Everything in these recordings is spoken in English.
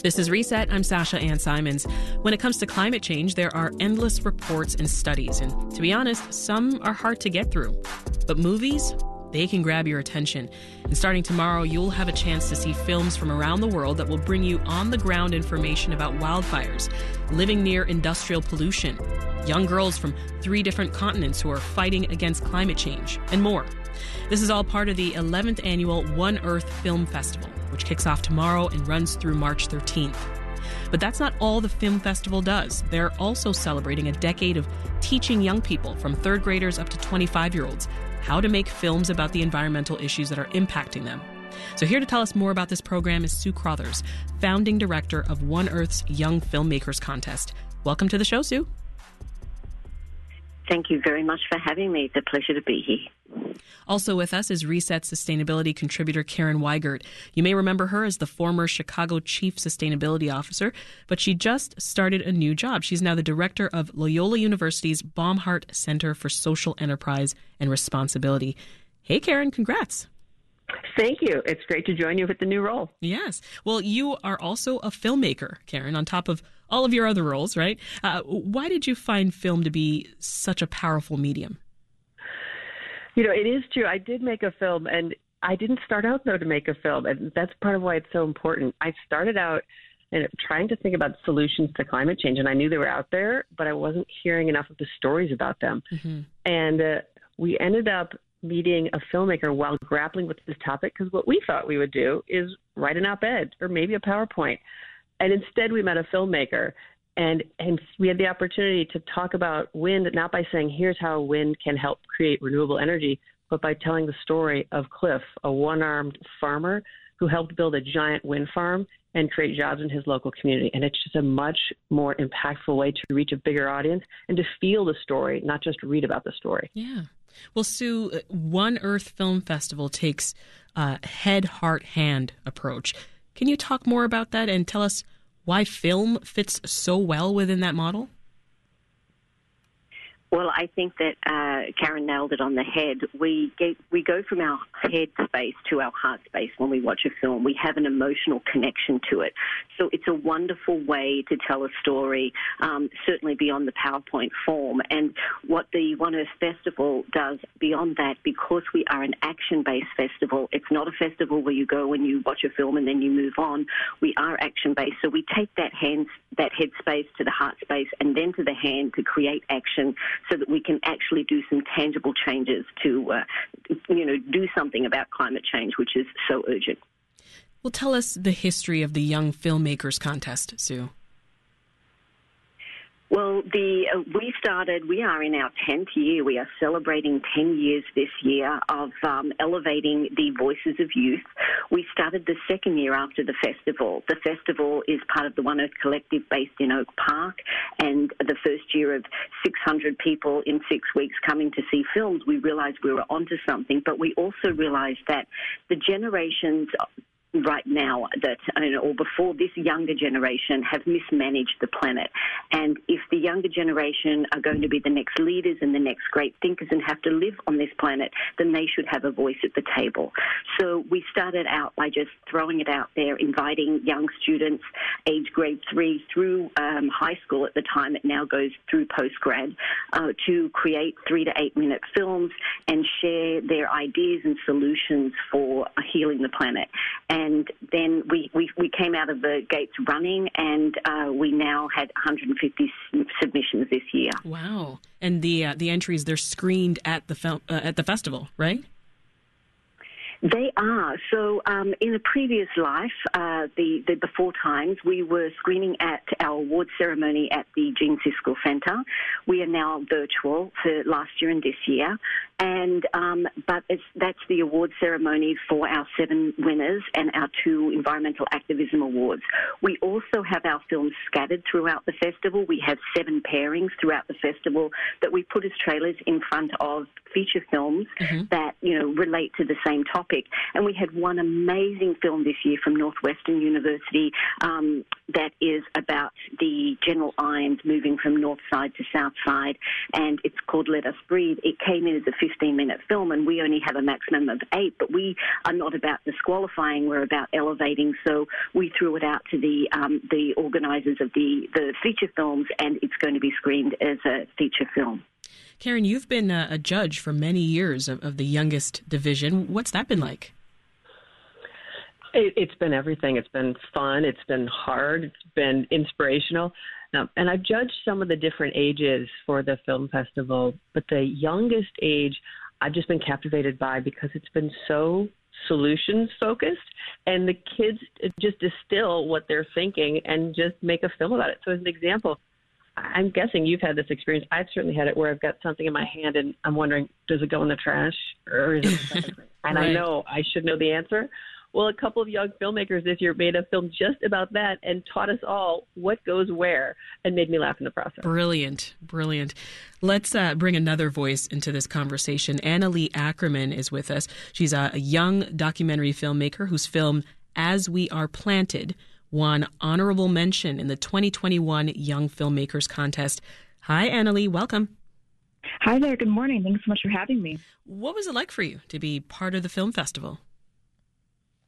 This is Reset. I'm Sasha Ann Simons. When it comes to climate change, there are endless reports and studies, and to be honest, some are hard to get through. But movies, they can grab your attention. And starting tomorrow, you'll have a chance to see films from around the world that will bring you on the ground information about wildfires, living near industrial pollution, young girls from three different continents who are fighting against climate change, and more. This is all part of the 11th annual One Earth Film Festival, which kicks off tomorrow and runs through March 13th. But that's not all the film festival does. They're also celebrating a decade of teaching young people from third graders up to 25 year olds how to make films about the environmental issues that are impacting them. So, here to tell us more about this program is Sue Crothers, founding director of One Earth's Young Filmmakers Contest. Welcome to the show, Sue. Thank you very much for having me. It's a pleasure to be here. Also with us is Reset sustainability contributor Karen Weigert. You may remember her as the former Chicago Chief Sustainability Officer, but she just started a new job. She's now the director of Loyola University's Baumhart Center for Social Enterprise and Responsibility. Hey, Karen, congrats. Thank you. It's great to join you with the new role. Yes. Well, you are also a filmmaker, Karen, on top of all of your other roles, right? Uh, why did you find film to be such a powerful medium? You know, it is true. I did make a film, and I didn't start out though to make a film, and that's part of why it's so important. I started out and trying to think about solutions to climate change, and I knew they were out there, but I wasn't hearing enough of the stories about them. Mm-hmm. And uh, we ended up meeting a filmmaker while grappling with this topic because what we thought we would do is write an op-ed or maybe a PowerPoint and instead, we met a filmmaker, and and we had the opportunity to talk about wind, not by saying here's how wind can help create renewable energy, but by telling the story of Cliff, a one-armed farmer who helped build a giant wind farm and create jobs in his local community. And it's just a much more impactful way to reach a bigger audience and to feel the story, not just read about the story. Yeah. Well, Sue, uh, One Earth Film Festival takes a head, heart, hand approach. Can you talk more about that and tell us why film fits so well within that model? Well, I think that uh, Karen nailed it on the head. We get we go from our head space to our heart space when we watch a film. We have an emotional connection to it, so it's a wonderful way to tell a story. Um, certainly beyond the PowerPoint form, and what the One Earth Festival does beyond that, because we are an action-based festival. It's not a festival where you go and you watch a film and then you move on. We are action-based, so we take that hand that head space to the heart space and then to the hand to create action so that we can actually do some tangible changes to, uh, you know, do something about climate change, which is so urgent. Well, tell us the history of the Young Filmmakers Contest, Sue. Well, the uh, we started. We are in our tenth year. We are celebrating ten years this year of um, elevating the voices of youth. We started the second year after the festival. The festival is part of the One Earth Collective based in Oak Park, and the first year of 600 people in six weeks coming to see films, we realised we were onto something. But we also realised that the generations right now that, or before this younger generation, have mismanaged the planet. And if the younger generation are going to be the next leaders and the next great thinkers and have to live on this planet, then they should have a voice at the table. So we started out by just throwing it out there, inviting young students, age grade three through um, high school at the time, it now goes through postgrad, uh, to create three to eight minute films and share their ideas and solutions for healing the planet. And and then we, we, we came out of the gates running, and uh, we now had 150 submissions this year. Wow! And the uh, the entries they're screened at the fel- uh, at the festival, right? They are. So, um, in a previous life, uh, the, the before times, we were screening at our award ceremony at the Gene Siskel Centre. We are now virtual for last year and this year, and um, but that's the award ceremony for our seven winners and our two environmental activism awards. We also have our films scattered throughout the festival. We have seven pairings throughout the festival that we put as trailers in front of feature films mm-hmm. that you know relate to the same topic. And we had one amazing film this year from Northwestern University um, that is about the General Iron's moving from north side to south side, and it's called Let Us Breathe. It came in as a 15 minute film, and we only have a maximum of eight. But we are not about disqualifying; we're about elevating. So we threw it out to the um, the organisers of the the feature films, and it's going to be screened as a feature film. Karen, you've been a, a judge for many years of, of the youngest division. What's that been like? It, has been everything. It's been fun. It's been hard. It's been inspirational. Um, and I've judged some of the different ages for the film festival, but the youngest age I've just been captivated by because it's been so solutions focused and the kids just distill what they're thinking and just make a film about it. So as an example, I'm guessing you've had this experience. I've certainly had it where I've got something in my hand and I'm wondering, does it go in the trash or is it? and right. I know I should know the answer. Well, a couple of young filmmakers this year made a film just about that and taught us all what goes where and made me laugh in the process. Brilliant, brilliant. Let's uh, bring another voice into this conversation. Anna Lee Ackerman is with us. She's a, a young documentary filmmaker whose film As We Are Planted won honorable mention in the 2021 Young Filmmakers Contest. Hi, Annalee. Welcome. Hi there. Good morning. Thanks so much for having me. What was it like for you to be part of the film festival?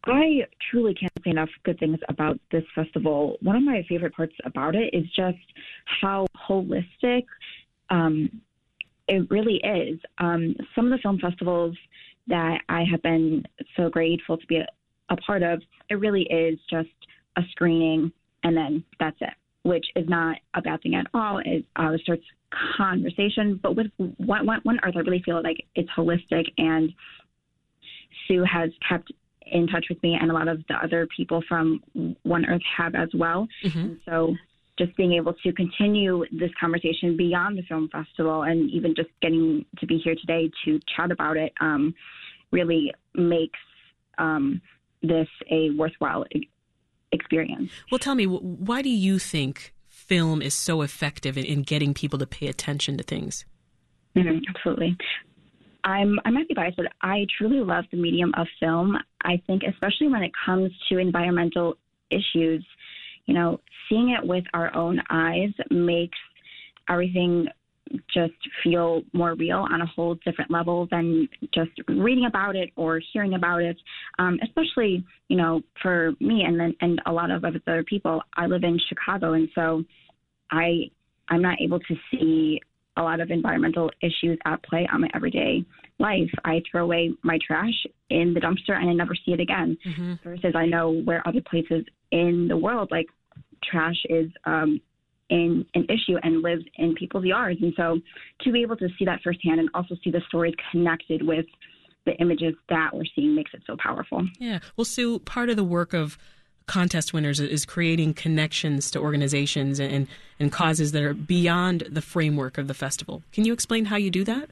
I truly can't say enough good things about this festival. One of my favorite parts about it is just how holistic um, it really is. Um, some of the film festivals that I have been so grateful to be a, a part of, it really is just a screening and then that's it, which is not a bad thing at all. It uh, starts conversation, but with one, one, one Earth, I really feel like it's holistic and Sue has kept in touch with me, and a lot of the other people from One Earth have as well. Mm-hmm. so just being able to continue this conversation beyond the film festival and even just getting to be here today to chat about it um, really makes um, this a worthwhile experience. Well, tell me, why do you think film is so effective in, in getting people to pay attention to things? Mm-hmm, absolutely. I'm I might be biased, but I truly love the medium of film. I think especially when it comes to environmental issues, you know, seeing it with our own eyes makes everything just feel more real on a whole different level than just reading about it or hearing about it. Um, especially, you know, for me and then and a lot of other people. I live in Chicago, and so I I'm not able to see a lot of environmental issues at play on my everyday life. I throw away my trash in the dumpster and I never see it again. Mm-hmm. Versus I know where other places in the world, like trash is um, in an issue and lives in people's yards. And so to be able to see that firsthand and also see the stories connected with the images that we're seeing makes it so powerful. Yeah. Well, Sue, part of the work of contest winners is creating connections to organizations and, and causes that are beyond the framework of the festival. Can you explain how you do that?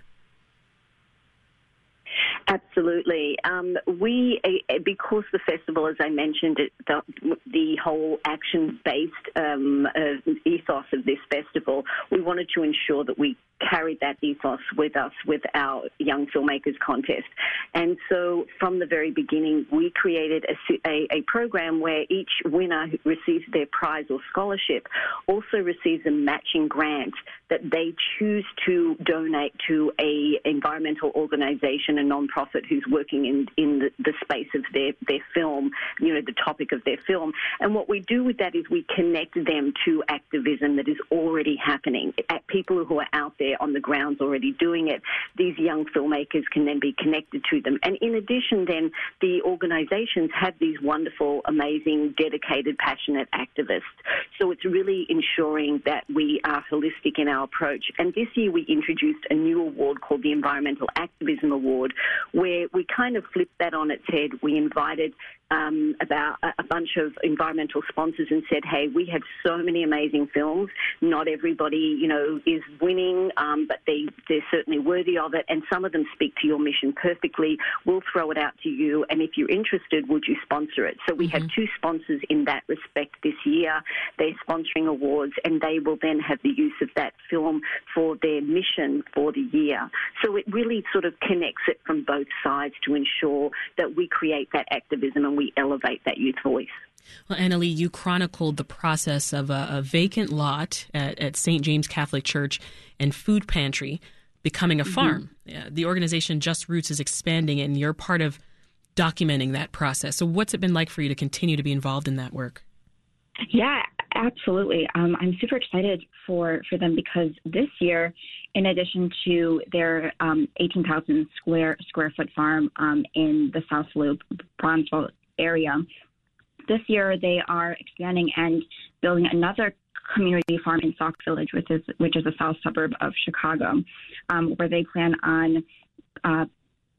Absolutely. Um, we, because the festival, as I mentioned, the, the whole action-based um, uh, ethos of this festival, we wanted to ensure that we carried that ethos with us with our Young Filmmakers Contest. And so from the very beginning, we created a, a, a program where each winner who receives their prize or scholarship also receives a matching grant that they choose to donate to a environmental organization, a nonprofit who's working in, in the, the space of their, their film, you know, the topic of their film. And what we do with that is we connect them to activism that is already happening, at people who are out there on the grounds already doing it. These young filmmakers can then be connected to them. And in addition, then the organisations have these wonderful, amazing, dedicated, passionate activists. So it's really ensuring that we are holistic in our approach. And this year we introduced a new award called the Environmental Activism Award, where we kind of flipped that on its head. We invited um, about a, bunch of environmental sponsors and said, "Hey, we have so many amazing films. Not everybody, you know, is winning, um, but they they're certainly worthy of it, and some of them speak to your mission perfectly. We'll throw it out to you, and if you're interested, would you sponsor it?" So we mm-hmm. have two sponsors in that respect this year. They're sponsoring awards, and they will then have the use of that film for their mission for the year. So it really sort of connects it from both sides to ensure that we create that activism and we elevate that youth voice. Well, Annalee, you chronicled the process of a, a vacant lot at, at St. James Catholic Church and food pantry becoming a mm-hmm. farm. The organization Just Roots is expanding, and you're part of documenting that process. So, what's it been like for you to continue to be involved in that work? Yeah, absolutely. Um, I'm super excited for, for them because this year, in addition to their um, 18,000 square square foot farm um, in the South Loop, Bronzeville area, this year they are expanding and building another community farm in Sauk Village, which is which is a south suburb of Chicago, um, where they plan on uh,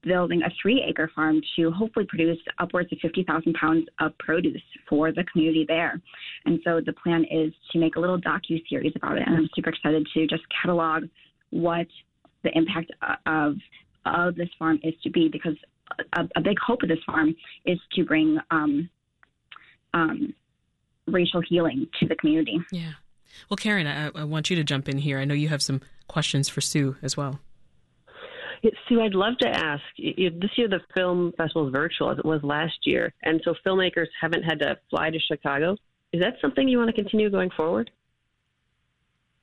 building a three acre farm to hopefully produce upwards of 50,000 pounds of produce for the community there. And so the plan is to make a little docu series about it. And I'm super excited to just catalog what the impact of of this farm is to be because a, a big hope of this farm is to bring um, um, racial healing to the community. Yeah. Well, Karen, I, I want you to jump in here. I know you have some questions for Sue as well. Sue, I'd love to ask. This year, the film festival is virtual as it was last year, and so filmmakers haven't had to fly to Chicago. Is that something you want to continue going forward?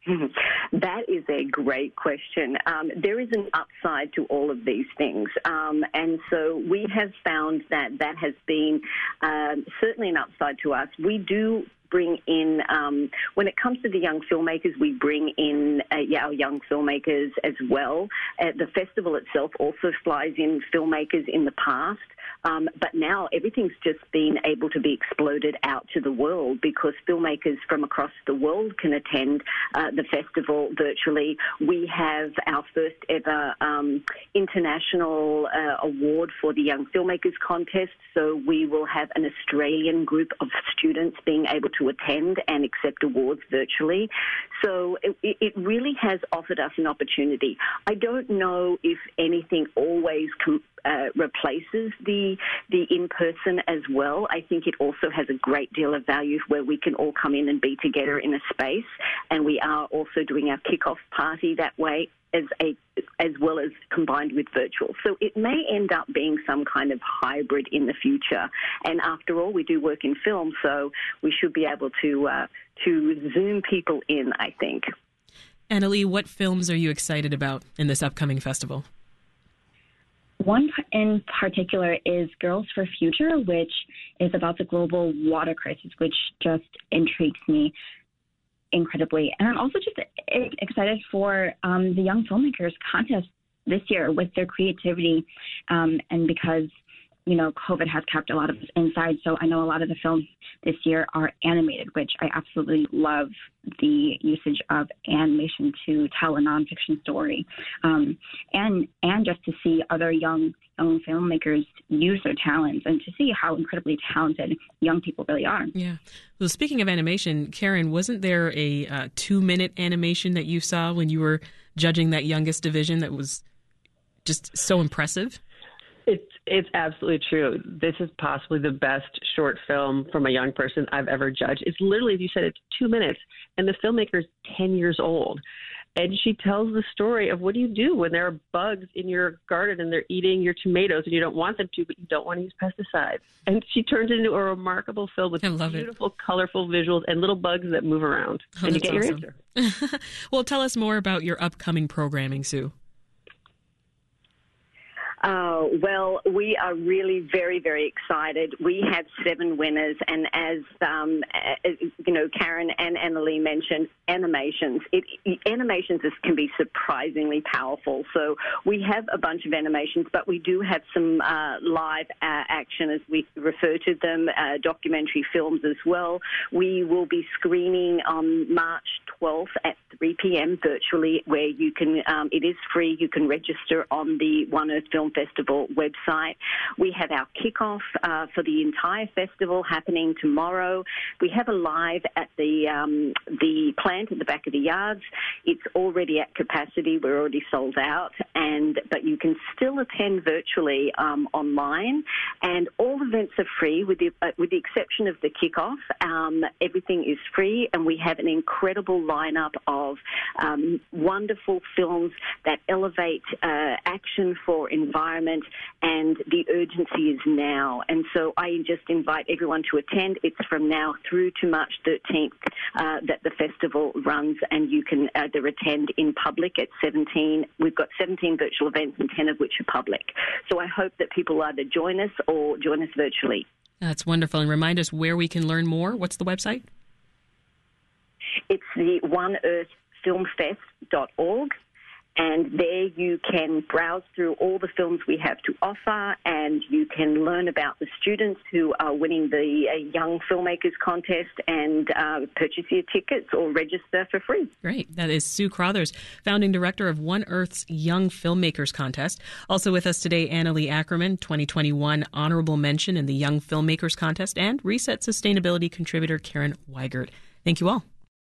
That is a great question. Um, there is an upside to all of these things. Um, and so we have found that that has been um, certainly an upside to us. We do bring in, um, when it comes to the young filmmakers, we bring in uh, our young filmmakers as well. Uh, the festival itself also flies in filmmakers in the past. Um, but now everything's just been able to be exploded out to the world because filmmakers from across the world can attend uh, the festival virtually. We have our first ever um, international uh, award for the Young Filmmakers Contest. So we will have an Australian group of students being able to attend and accept awards virtually. So it, it really has offered us an opportunity. I don't know if anything always com- uh, replaces the the in person as well. I think it also has a great deal of value where we can all come in and be together in a space, and we are also doing our kickoff party that way as a as well as combined with virtual. So it may end up being some kind of hybrid in the future. And after all, we do work in film, so we should be able to uh, to zoom people in. I think. Annalie, what films are you excited about in this upcoming festival? One in particular is Girls for Future, which is about the global water crisis, which just intrigues me incredibly. And I'm also just excited for um, the Young Filmmakers contest this year with their creativity um, and because you know, COVID has kept a lot of us inside. So I know a lot of the films this year are animated, which I absolutely love the usage of animation to tell a nonfiction story, um, and and just to see other young young filmmakers use their talents and to see how incredibly talented young people really are. Yeah. Well, speaking of animation, Karen, wasn't there a uh, two minute animation that you saw when you were judging that youngest division that was just so impressive? It's it's absolutely true. This is possibly the best short film from a young person I've ever judged. It's literally, as you said, it's two minutes, and the filmmaker's ten years old, and she tells the story of what do you do when there are bugs in your garden and they're eating your tomatoes and you don't want them to, but you don't want to use pesticides. And she turns it into a remarkable film with beautiful, it. colorful visuals and little bugs that move around, oh, and you get awesome. your answer. well, tell us more about your upcoming programming, Sue. Uh, well, we are really very, very excited. We have seven winners, and as um, uh, you know, Karen and Annalie mentioned, animations. It, animations is, can be surprisingly powerful. So we have a bunch of animations, but we do have some uh, live uh, action, as we refer to them, uh, documentary films as well. We will be screening on March 12th at 3 p.m. virtually, where you can. Um, it is free. You can register on the One Earth Film Festival website. We have our kickoff uh, for the entire festival happening tomorrow. We have a live at the um, the plant at the back of the yards. It's already at capacity. We're already sold out, and but you can still attend virtually um, online, and all events are free with the uh, with the exception of the kickoff. Um, everything is free, and we have an incredible lineup of um, wonderful films that elevate uh, action for environment environment, and the urgency is now. And so I just invite everyone to attend. It's from now through to March 13th uh, that the festival runs, and you can either attend in public at 17. We've got 17 virtual events, and 10 of which are public. So I hope that people either join us or join us virtually. That's wonderful. And remind us where we can learn more. What's the website? It's the One Earth oneearthfilmfest.org and there you can browse through all the films we have to offer and you can learn about the students who are winning the uh, Young Filmmakers Contest and uh, purchase your tickets or register for free. Great. That is Sue Crothers, founding director of One Earth's Young Filmmakers Contest. Also with us today, Annalie Ackerman, 2021 honorable mention in the Young Filmmakers Contest, and Reset Sustainability contributor Karen Weigert. Thank you all.